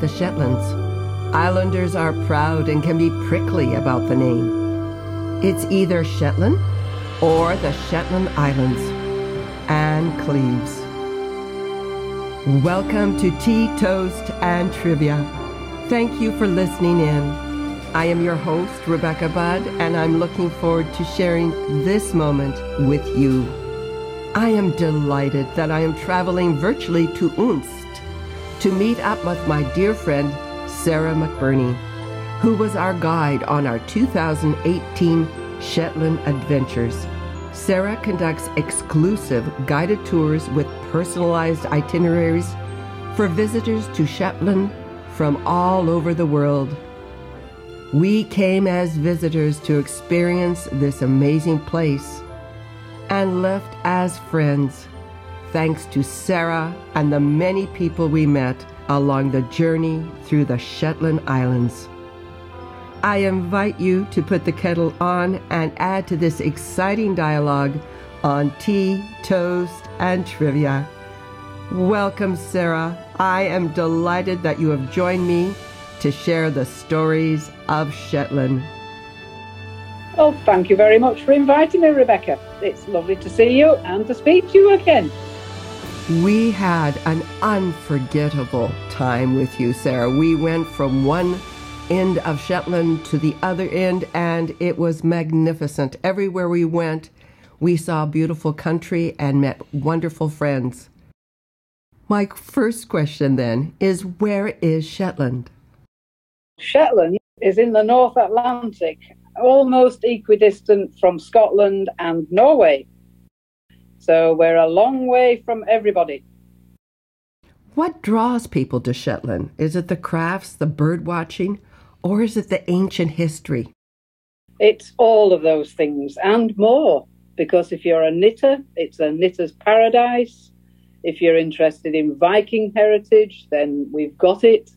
the Shetlands. Islanders are proud and can be prickly about the name. It's either Shetland or the Shetland Islands. Ann Cleeves. Welcome to Tea, Toast, and Trivia. Thank you for listening in. I am your host, Rebecca Budd, and I'm looking forward to sharing this moment with you. I am delighted that I am traveling virtually to Unst to meet up with my dear friend, Sarah McBurney, who was our guide on our 2018 Shetland Adventures. Sarah conducts exclusive guided tours with personalized itineraries for visitors to Shetland from all over the world. We came as visitors to experience this amazing place and left as friends, thanks to Sarah and the many people we met along the journey through the Shetland Islands. I invite you to put the kettle on and add to this exciting dialogue on tea, toast, and trivia. Welcome, Sarah. I am delighted that you have joined me to share the stories of Shetland. Oh, thank you very much for inviting me, Rebecca. It's lovely to see you and to speak to you again. We had an unforgettable time with you, Sarah. We went from one end of Shetland to the other end, and it was magnificent. Everywhere we went, we saw beautiful country and met wonderful friends. My first question then is where is Shetland? Shetland is in the North Atlantic, almost equidistant from Scotland and Norway. So we're a long way from everybody. What draws people to Shetland? Is it the crafts, the bird watching, or is it the ancient history? It's all of those things and more. Because if you're a knitter, it's a knitter's paradise. If you're interested in Viking heritage, then we've got it.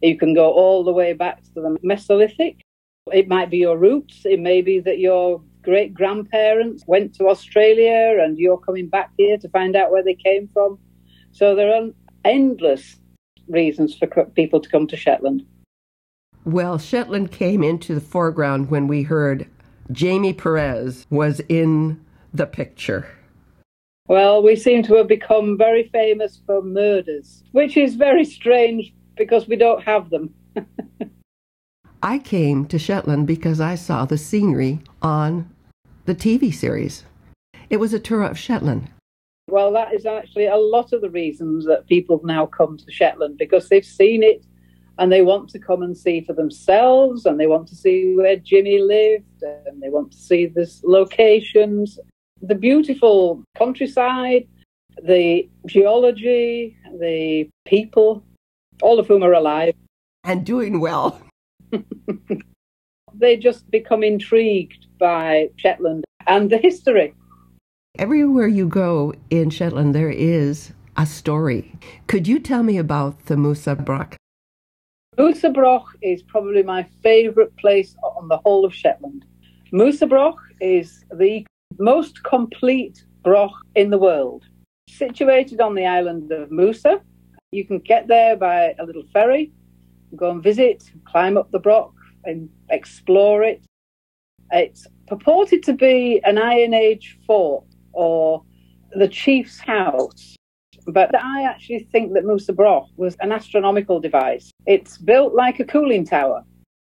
You can go all the way back to the Mesolithic. It might be your roots. It may be that your great grandparents went to Australia and you're coming back here to find out where they came from. So there are endless reasons for people to come to Shetland. Well, Shetland came into the foreground when we heard Jimmy Perez was in the picture. Well, we seem to have become very famous for murders, which is very strange because we don't have them. I came to Shetland because I saw the scenery on the TV series. It was a tour of Shetland. Well, that is actually a lot of the reasons that people now come to Shetland because they've seen it and they want to come and see for themselves and they want to see where Jimmy lived and they want to see the locations, the beautiful countryside, the geology, the people, all of whom are alive. And doing well. they just become intrigued by Shetland and the history. Everywhere you go in Shetland, there is a story. Could you tell me about the Mousa Broch? Mousa Broch is probably my favourite place on the whole of Shetland. Mousa Broch is the most complete broch in the world. Situated on the island of Mousa, you can get there by a little ferry, go and visit, climb up the broch and explore it. It's purported to be an Iron Age fort or the chief's house but I actually think that Mousa Broch was an astronomical device. It's built like a cooling tower.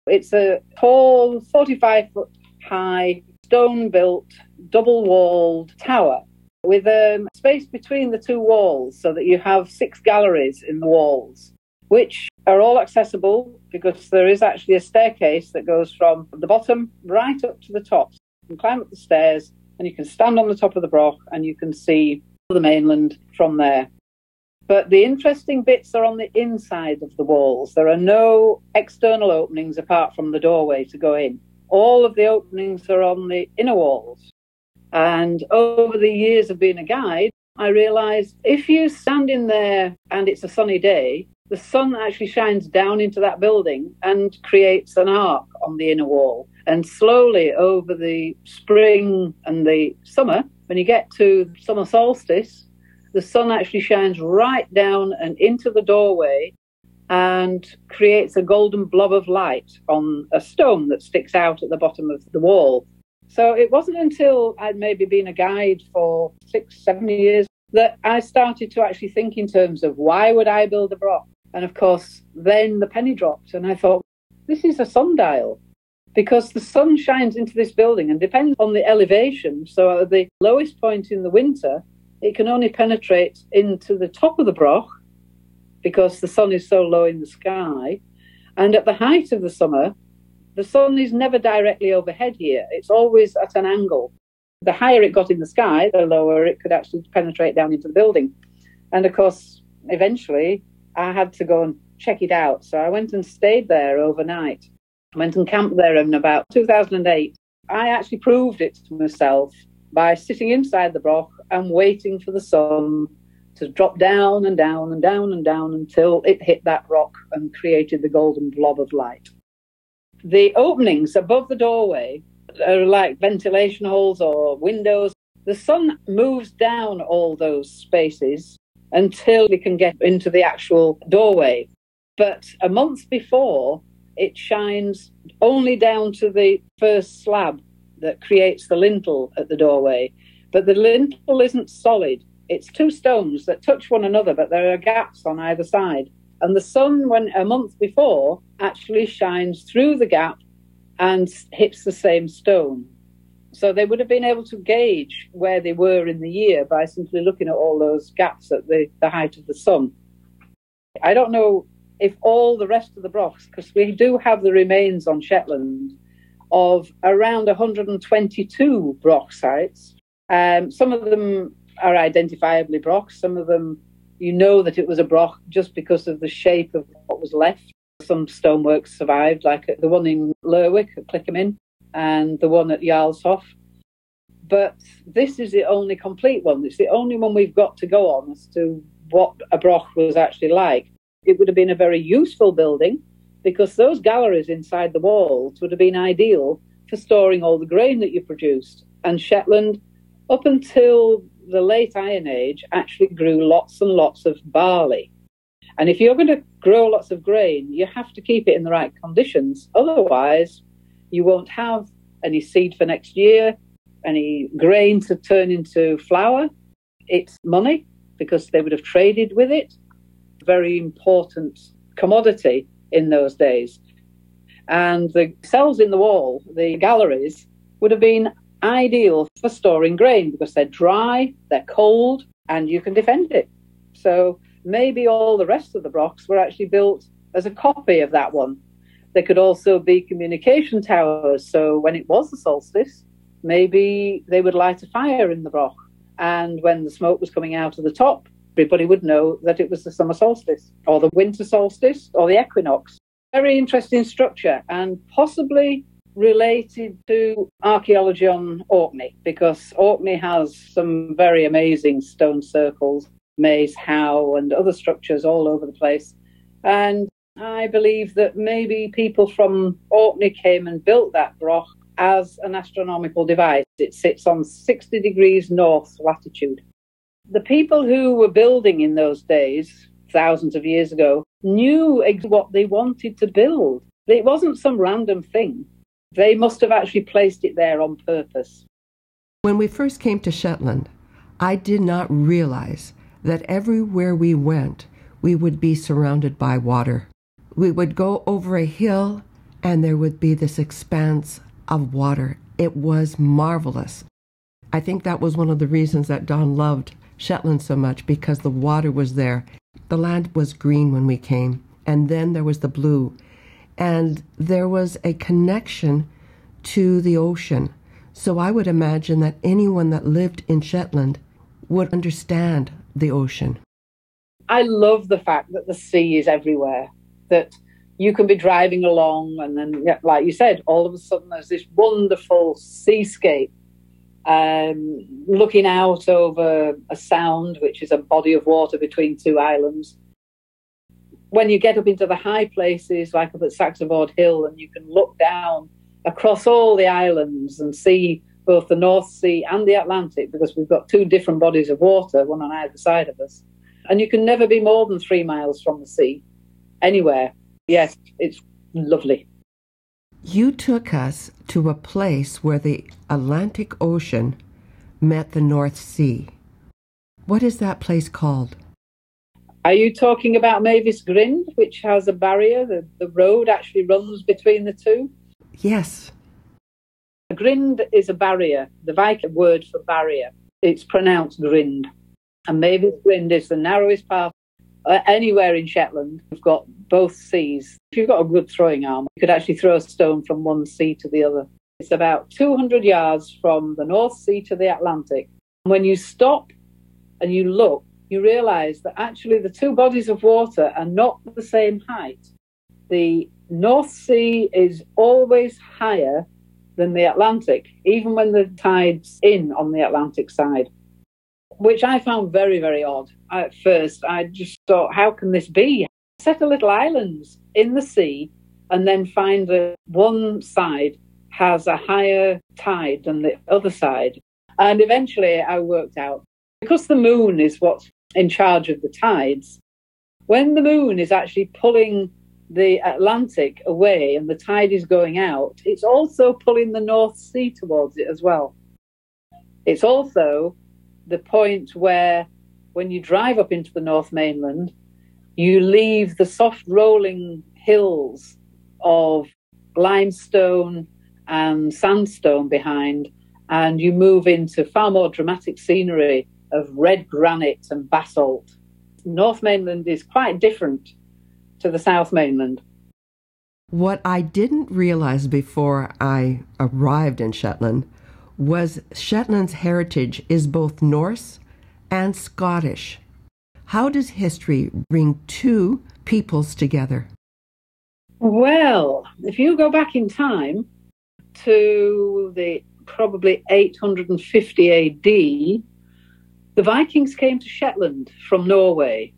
It's a tall, 45 foot high, stone built, double walled tower with a um, space between the two walls so that you have six galleries in the walls, which are all accessible because there is actually a staircase that goes from the bottom right up to the top. You can climb up the stairs and you can stand on the top of the broch and you can see the mainland from there. But the interesting bits are on the inside of the walls. There are no external openings apart from the doorway to go in. All of the openings are on the inner walls. And over the years of being a guide, I realized if you stand in there and it's a sunny day, the sun actually shines down into that building and creates an arc on the inner wall. And slowly over the spring and the summer, when you get to summer solstice, the sun actually shines right down and into the doorway and creates a golden blob of light on a stone that sticks out at the bottom of the wall. So it wasn't until I'd maybe been a guide for six, seven years that I started to actually think in terms of why would I build a broch? And of course, then the penny dropped, and I thought, this is a sundial because the sun shines into this building and depends on the elevation. So at the lowest point in the winter, it can only penetrate into the top of the broch because the sun is so low in the sky. And at the height of the summer, the sun is never directly overhead here. It's always at an angle. The higher it got in the sky, the lower it could actually penetrate down into the building. And of course, eventually, I had to go and check it out. So I went and stayed there overnight. I went and camped there in about 2008. I actually proved it to myself by sitting inside the broch and waiting for the sun to drop down and down and down and down until it hit that rock and created the golden blob of light. The openings above the doorway are like ventilation holes or windows. The sun moves down all those spaces until we can get into the actual doorway. But a month before, it shines only down to the first slab that creates the lintel at the doorway. But the lintel isn't solid. It's two stones that touch one another, but there are gaps on either side. And the sun, when a month before, actually shines through the gap and hits the same stone. So they would have been able to gauge where they were in the year by simply looking at all those gaps at the, the height of the sun. I don't know if all the rest of the brochs, because we do have the remains on Shetland of around 122 broch sites. Um, some of them are identifiably brochs, some of them you know that it was a broch just because of the shape of what was left. Some stonework survived, like the one in Lerwick at Clickimin and the one at Jarlshof. But this is the only complete one. It's the only one we've got to go on as to what a broch was actually like. It would have been a very useful building because those galleries inside the walls would have been ideal for storing all the grain that you produced. And Shetland, up until the late Iron Age actually grew lots and lots of barley. And if you're going to grow lots of grain, you have to keep it in the right conditions. Otherwise, you won't have any seed for next year, any grain to turn into flour. It's money because they would have traded with it. Very important commodity in those days. And the cells in the wall, the galleries, would have been ideal for storing grain because they're dry, they're cold, and you can defend it. So maybe all the rest of the brochs were actually built as a copy of that one. They could also be communication towers. So when it was the solstice, maybe they would light a fire in the broch. And when the smoke was coming out of the top, everybody would know that it was the summer solstice or the winter solstice or the equinox. Very interesting structure and possibly related to archaeology on Orkney because Orkney has some very amazing stone circles, Maes Howe, and other structures all over the place. And I believe that maybe people from Orkney came and built that broch as an astronomical device. It sits on 60 degrees north latitude. The people who were building in those days, thousands of years ago, knew what they wanted to build. It wasn't some random thing. They must have actually placed it there on purpose. When we first came to Shetland, I did not realize that everywhere we went, we would be surrounded by water. We would go over a hill, and there would be this expanse of water. It was marvelous. I think that was one of the reasons that Don loved Shetland so much because the water was there. The land was green when we came, and then there was the blue and there was a connection to the ocean. So I would imagine that anyone that lived in Shetland would understand the ocean. I love the fact that the sea is everywhere, that you can be driving along, and then, like you said, all of a sudden there's this wonderful seascape um, looking out over a sound, which is a body of water between two islands when you get up into the high places, like up at Saxavord Hill, and you can look down across all the islands and see both the North Sea and the Atlantic, because we've got two different bodies of water, one on either side of us. And you can never be more than three miles from the sea. Anywhere. Yes, it's lovely. You took us to a place where the Atlantic Ocean met the North Sea. What is that place called? Are you talking about Mavis Grind, which has a barrier? The, the road actually runs between the two? Yes. Grind is a barrier, the Viking word for barrier. It's pronounced Grind. And Mavis Grind is the narrowest part uh, Uh, anywhere in Shetland. You've got both seas. If you've got a good throwing arm, you could actually throw a stone from one sea to the other. It's about 200 yards from the North Sea to the Atlantic. When you stop and you look, you realize that actually the two bodies of water are not the same height. The North Sea is always higher than the Atlantic, even when the tide's in on the Atlantic side, which I found very, very odd. At first, I just thought, how can this be? Set a little islands in the sea and then find that one side has a higher tide than the other side. And eventually I worked out because the moon is what's in charge of the tides, when the moon is actually pulling the Atlantic away and the tide is going out, it's also pulling the North Sea towards it as well. It's also the point where, when you drive up into the North Mainland, you leave the soft rolling hills of limestone and sandstone behind, and you move into far more dramatic scenery of red granite and basalt. North Mainland is quite different to the South Mainland. What I didn't realize before I arrived in Shetland was Shetland's heritage is both Norse and Scottish. How does history bring two peoples together? Well, if you go back in time to the probably 850 AD, the Vikings came to Shetland from Norway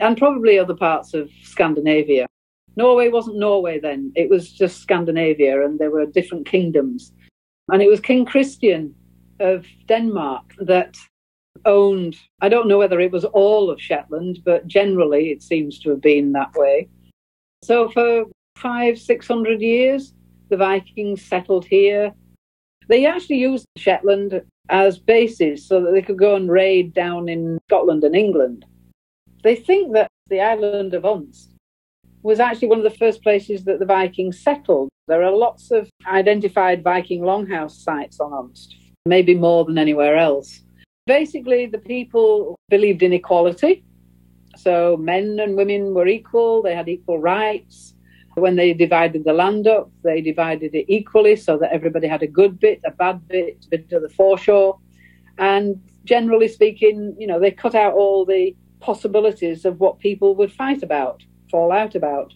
and probably other parts of Scandinavia. Norway wasn't Norway then, it was just Scandinavia, and there were different kingdoms. And it was King Christian of Denmark that owned, I don't know whether it was all of Shetland, but generally it seems to have been that way. So for five, six hundred years, the Vikings settled here. They actually used Shetland as bases so that they could go and raid down in Scotland and England. They think that the island of Unst was actually one of the first places that the Vikings settled. There are lots of identified Viking longhouse sites on Unst, maybe more than anywhere else. Basically, the people believed in equality. So men and women were equal, they had equal rights. When they divided the land up, they divided it equally so that everybody had a good bit, a bad bit, a bit of the foreshore. And generally speaking, you know, they cut out all the possibilities of what people would fight about, fall out about.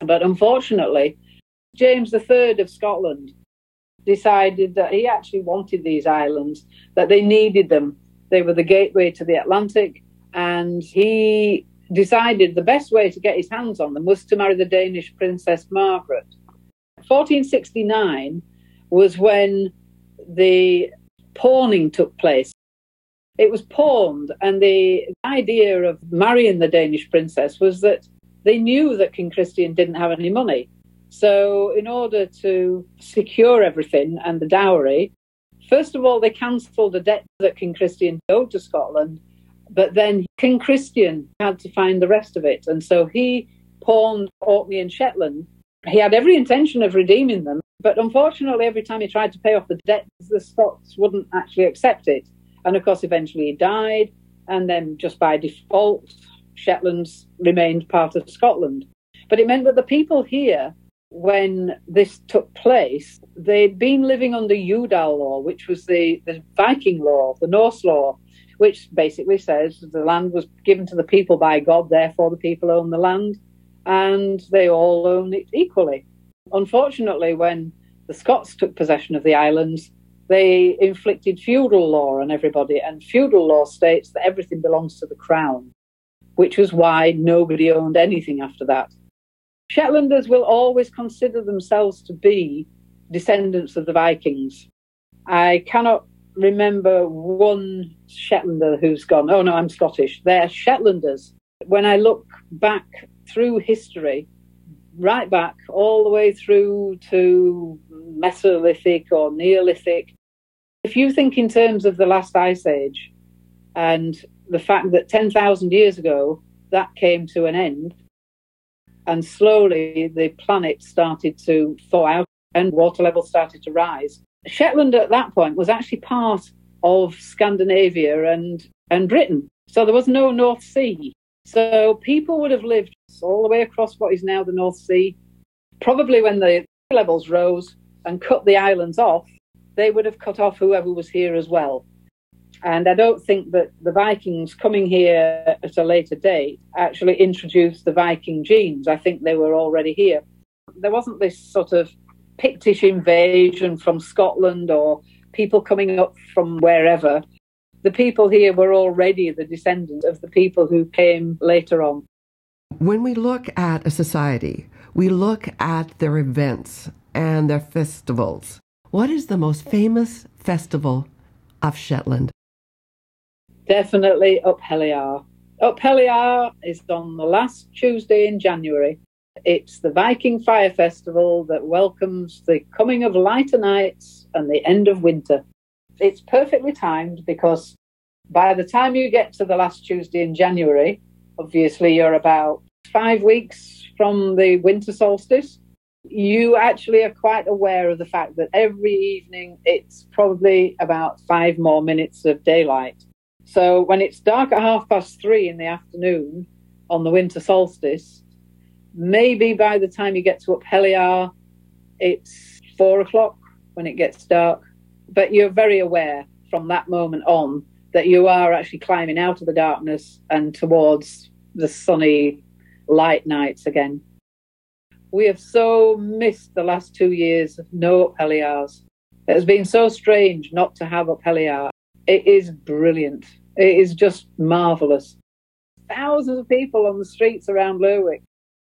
But unfortunately, James III of Scotland decided that he actually wanted these islands, that they needed them. They were the gateway to the Atlantic, and he decided the best way to get his hands on them was to marry the Danish Princess Margaret. 1469 was when the pawning took place it was pawned, and the idea of marrying the Danish princess was that they knew that King Christian didn't have any money. So, in order to secure everything and the dowry, first of all, they cancelled the debt that King Christian owed to Scotland, but then King Christian had to find the rest of it. And so he pawned Orkney and Shetland. He had every intention of redeeming them, but unfortunately, every time he tried to pay off the debt, the Scots wouldn't actually accept it. And of course, eventually he died. And then, just by default, Shetlands remained part of Scotland. But it meant that the people here, when this took place, they'd been living under Udal law, which was the, the Viking law, the Norse law, which basically says the land was given to the people by God, therefore the people own the land, and they all own it equally. Unfortunately, when the Scots took possession of the islands, they inflicted feudal law on everybody, and feudal law states that everything belongs to the crown, which was why nobody owned anything after that. Shetlanders will always consider themselves to be descendants of the Vikings. I cannot remember one Shetlander who's gone, oh no, I'm Scottish. They're Shetlanders. When I look back through history, right back all the way through to Mesolithic or Neolithic. If you think in terms of the last ice age and the fact that 10,000 years ago that came to an end, and slowly the planet started to thaw out and water levels started to rise. Shetland at that point was actually part of Scandinavia and, and Britain. So there was no North Sea. So people would have lived all the way across what is now the North Sea. Probably when the levels rose and cut the islands off, they would have cut off whoever was here as well. And I don't think that the Vikings coming here at a later date actually introduced the Viking genes. I think they were already here. There wasn't this sort of Pictish invasion from Scotland or people coming up from wherever. The people here were already the descendants of the people who came later on. When we look at a society, we look at their events and their festivals. What is the most famous festival of Shetland? Definitely Up Helly Aa. Up Helly Aa is on the last Tuesday in January. It's the Viking Fire Festival that welcomes the coming of lighter nights and the end of winter. It's perfectly timed because by the time you get to the last Tuesday in January, obviously you're about five weeks from the winter solstice. You actually are quite aware of the fact that every evening it's probably about five more minutes of daylight. So when it's dark at half past three in the afternoon on the winter solstice, maybe by the time you get to Up Helly Aa, it's four o'clock when it gets dark. But you're very aware from that moment on that you are actually climbing out of the darkness and towards the sunny light nights again. We have so missed the last two years of no Up Helly Aas. It has been so strange not to have Up Helly Aa. It is brilliant. It is just marvellous. Thousands of people on the streets around Lerwick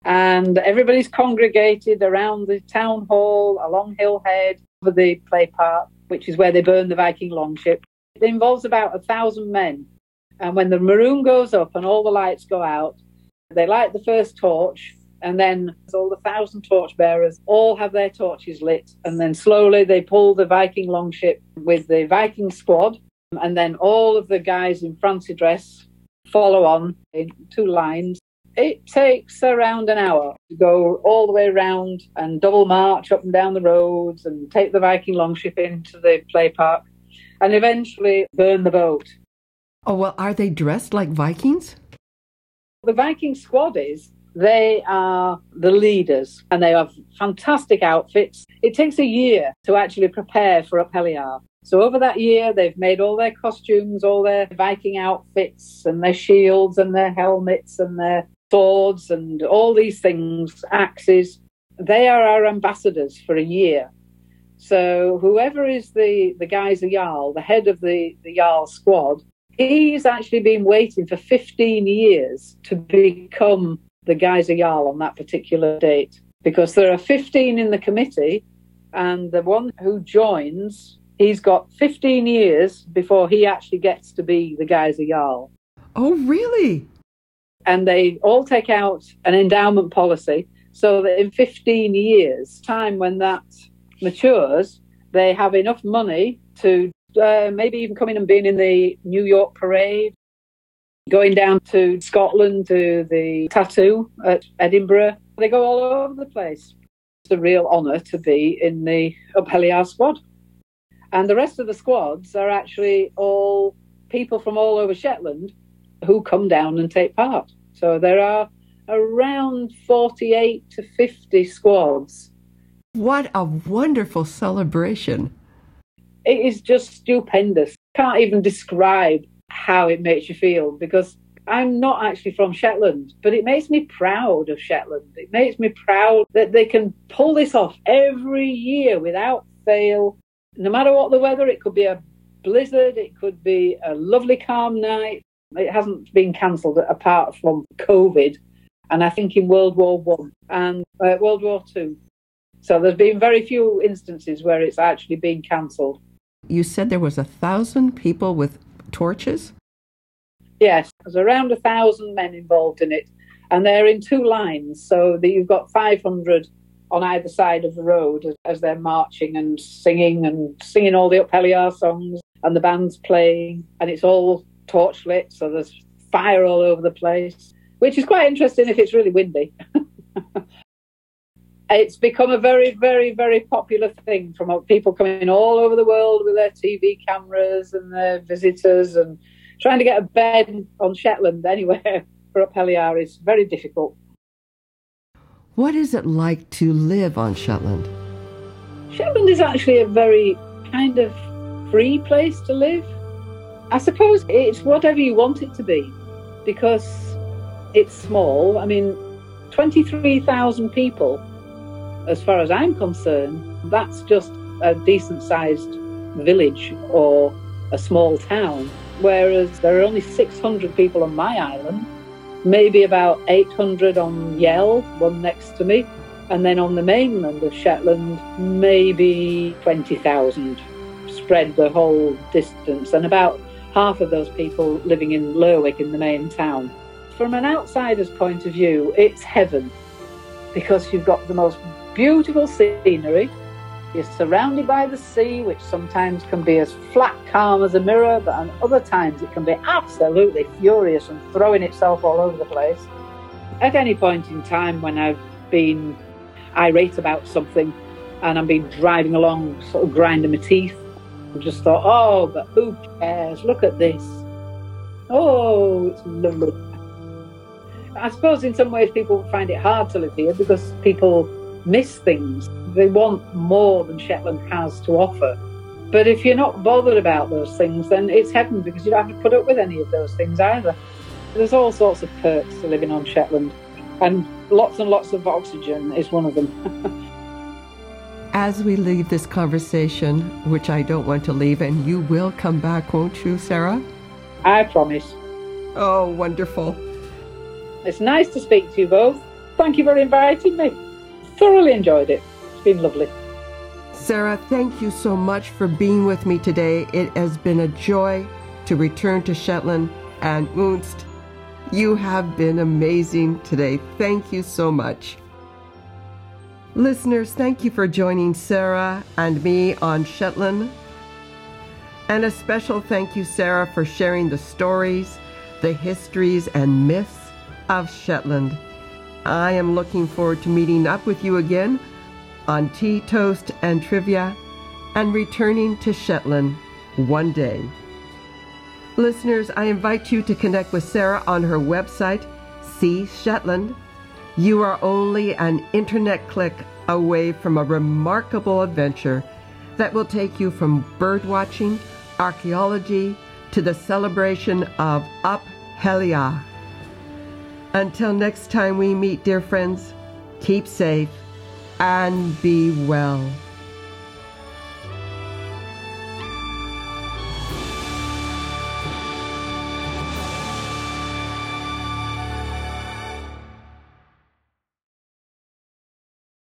and everybody's congregated around the town hall along Hillhead over the play park, which is where they burn the Viking longship. It involves about a thousand men. And when the maroon goes up and all the lights go out, they light the first torch, and then all the thousand torchbearers all have their torches lit. And then slowly they pull the Viking longship with the Viking squad, and then all of the guys in fancy dress follow on in two lines it takes around an hour to go all the way around and double march up and down the roads and take the Viking longship into the play park and eventually burn the boat. Oh, well, are they dressed like Vikings? The Viking squad is. They are the leaders and they have fantastic outfits. It takes a year to actually prepare for Up Helly Aa. So over that year, they've made all their costumes, all their Viking outfits, and their shields, and their helmets, and their swords and all these things, axes, they are our ambassadors for a year. So whoever is the, the Guizer Jarl, the head of the, the Jarl squad, he's actually been waiting for 15 years to become the Guizer Jarl on that particular date. Because there are 15 in the committee, and the one who joins, he's got 15 years before he actually gets to be the Guizer Jarl. Oh, really? and they all take out an endowment policy so that in 15 years' time, when that matures, they have enough money to uh, maybe even coming and being in the New York parade, going down to Scotland to the tattoo at Edinburgh. They go all over the place. It's a real honour to be in the Up Helly Aa squad. And the rest of the squads are actually all people from all over Shetland who come down and take part. So there are around 48 to 50 squads. What a wonderful celebration! It is just stupendous. Can't even describe how it makes you feel because I'm not actually from Shetland, but it makes me proud of Shetland. It makes me proud that they can pull this off every year without fail. No matter what the weather, it could be a blizzard, it could be a lovely calm night, it hasn't been cancelled apart from COVID, and I think in World War One and uh, World War Two. So there's been very few instances where it's actually been cancelled. You said there was a thousand people with torches. Yes, there's around a thousand men involved in it, and they're in two lines, so that you've got 500 on either side of the road as, as they're marching and singing and singing all the Up songs, and the band's playing, and it's all torchlit, so there's fire all over the place, which is quite interesting if it's really windy. it's become a very, very, very popular thing from people coming all over the world with their TV cameras and their visitors and trying to get a bed on Shetland anywhere for Up Helly Aa is very difficult. What is it like to live on Shetland? Shetland is actually a very kind of free place to live. I suppose it's whatever you want it to be because it's small. I mean, 23,000 people, as far as I'm concerned, that's just a decent sized village or a small town. Whereas there are only 600 people on my island, maybe about 800 on Yell, one next to me, and then on the mainland of Shetland, maybe 20,000 spread the whole distance, and about half of those people living in Lerwick in the main town. From an outsider's point of view, it's heaven because you've got the most beautiful scenery. You're surrounded by the sea, which sometimes can be as flat calm as a mirror, but at other times it can be absolutely furious and throwing itself all over the place. At any point in time when I've been irate about something and I've been driving along, sort of grinding my teeth, and just thought, oh, but who cares? Look at this. Oh, it's lovely. I suppose in some ways people find it hard to live here because people miss things. They want more than Shetland has to offer. But if you're not bothered about those things, then it's heaven because you don't have to put up with any of those things either. There's all sorts of perks to living on Shetland, and lots and lots of oxygen is one of them. As we leave this conversation, which I don't want to leave, and you will come back, won't you, Sarah? I promise. Oh, wonderful. It's nice to speak to you both. Thank you for inviting me. Thoroughly enjoyed it. It's been lovely. Sarah, thank you so much for being with me today. It has been a joy to return to Shetland and Unst. You have been amazing today. Thank you so much. Listeners, thank you for joining Sarah and me on Shetland. And a special thank you, Sarah, for sharing the stories, the histories, and myths of Shetland. I am looking forward to meeting up with you again on Tea, Toast, and Trivia and returning to Shetland one day. Listeners, I invite you to connect with Sarah on her website, See Shetland you are only an internet click away from a remarkable adventure that will take you from birdwatching, archaeology, to the celebration of Up Helly Aa. Until next time we meet, dear friends, keep safe and be well.